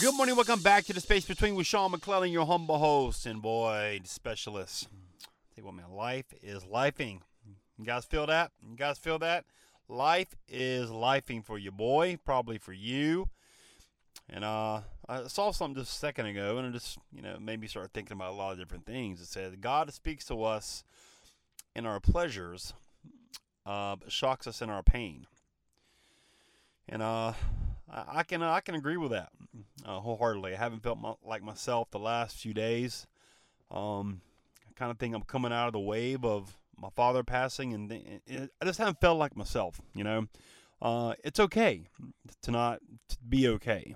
Good morning. Welcome back to the Space Between with Sean McClellan, your humble host and boy specialist. You what, man, life is lifing. You guys feel that? You guys feel that? Life is lifing for you, boy. Probably for you. And uh, I saw something just a second ago, and it just you know made me start thinking about a lot of different things. It said God speaks to us in our pleasures, uh, but shocks us in our pain. And uh, I, can I can agree with that uh, wholeheartedly. I haven't felt my, like myself the last few days. Um, I kind of think I'm coming out of the wave of my father passing, and it, I just haven't felt like myself. You know, uh, it's okay to not to be okay.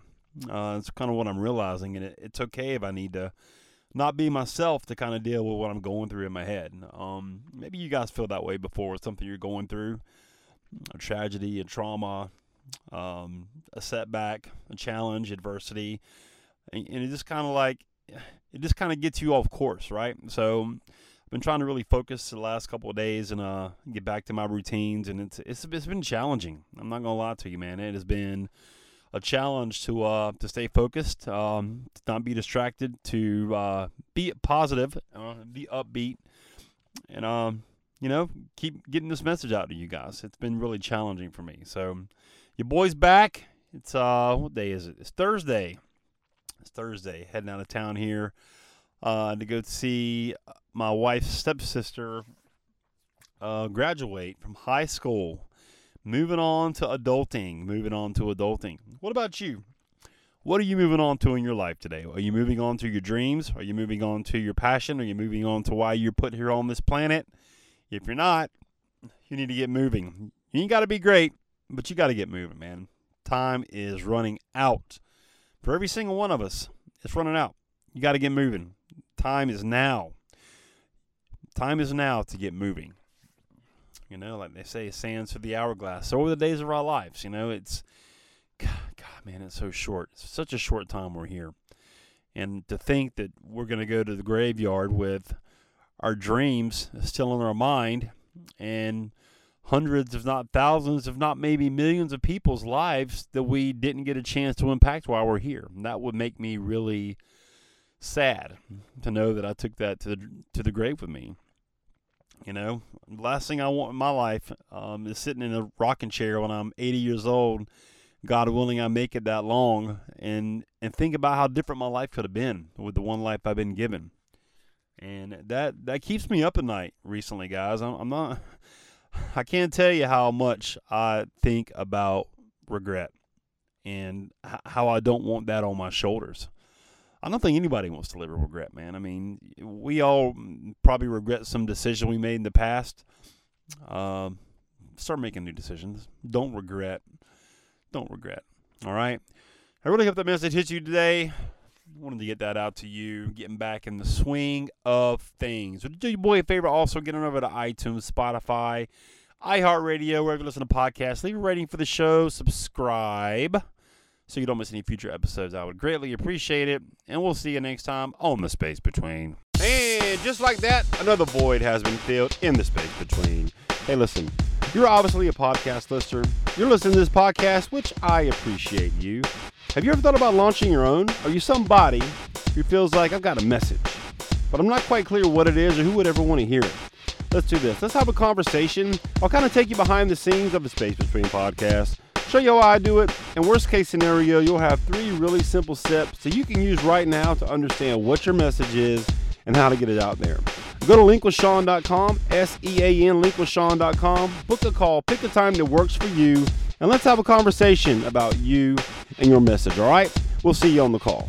Uh, it's kind of what I'm realizing, and it, it's okay if I need to not be myself to kind of deal with what I'm going through in my head. Um, maybe you guys feel that way before with something you're going through, a tragedy, a trauma, um, a setback, a challenge, adversity, and, and it just kind of like it just kind of gets you off course, right? So I've been trying to really focus the last couple of days and uh, get back to my routines, and it's it's it's been challenging. I'm not gonna lie to you, man. It has been a challenge to uh, to stay focused, um, to not be distracted, to uh, be positive, uh, be upbeat, and um, you know, keep getting this message out to you guys. It's been really challenging for me. So, your boy's back. It's uh, what day is it? It's Thursday. It's Thursday. Heading out of town here uh, to go see my wife's stepsister uh, graduate from high school moving on to adulting, moving on to adulting. What about you? What are you moving on to in your life today? Are you moving on to your dreams? Are you moving on to your passion? Are you moving on to why you're put here on this planet? If you're not, you need to get moving. You ain't got to be great, but you got to get moving, man. Time is running out for every single one of us. It's running out. You got to get moving. Time is now. Time is now to get moving. You know, like they say, sands through the hourglass. So are the days of our lives, you know, it's God, God, man, it's so short. It's such a short time we're here. And to think that we're going to go to the graveyard with our dreams still in our mind and hundreds, if not thousands, if not maybe millions of people's lives that we didn't get a chance to impact while we're here. And that would make me really sad to know that I took that to the, to the grave with me. You know, last thing I want in my life um, is sitting in a rocking chair when I'm 80 years old. God willing, I make it that long, and and think about how different my life could have been with the one life I've been given, and that that keeps me up at night. Recently, guys, I'm, I'm not. I can't tell you how much I think about regret, and how I don't want that on my shoulders. I don't think anybody wants to live with regret, man. I mean, we all probably regret some decision we made in the past. Um, start making new decisions. Don't regret. Don't regret. All right. I really hope that message hits you today. Wanted to get that out to you, getting back in the swing of things. So do your boy a favor, also get on over to iTunes, Spotify, iHeartRadio, wherever you listen to podcasts. Leave a rating for the show, subscribe so you don't miss any future episodes. I would greatly appreciate it. And we'll see you next time on The Space Between. And just like that, another void has been filled in the space between. Hey, listen, you're obviously a podcast listener. You're listening to this podcast, which I appreciate you. Have you ever thought about launching your own? Are you somebody who feels like I've got a message, but I'm not quite clear what it is or who would ever want to hear it? Let's do this. Let's have a conversation. I'll kind of take you behind the scenes of the Space Between podcast show you how I do it. And worst case scenario, you'll have three really simple steps that you can use right now to understand what your message is and how to get it out there. Go to linkwithsean.com, S E A N, linkwithsean.com, book a call, pick a time that works for you, and let's have a conversation about you and your message, all right? We'll see you on the call.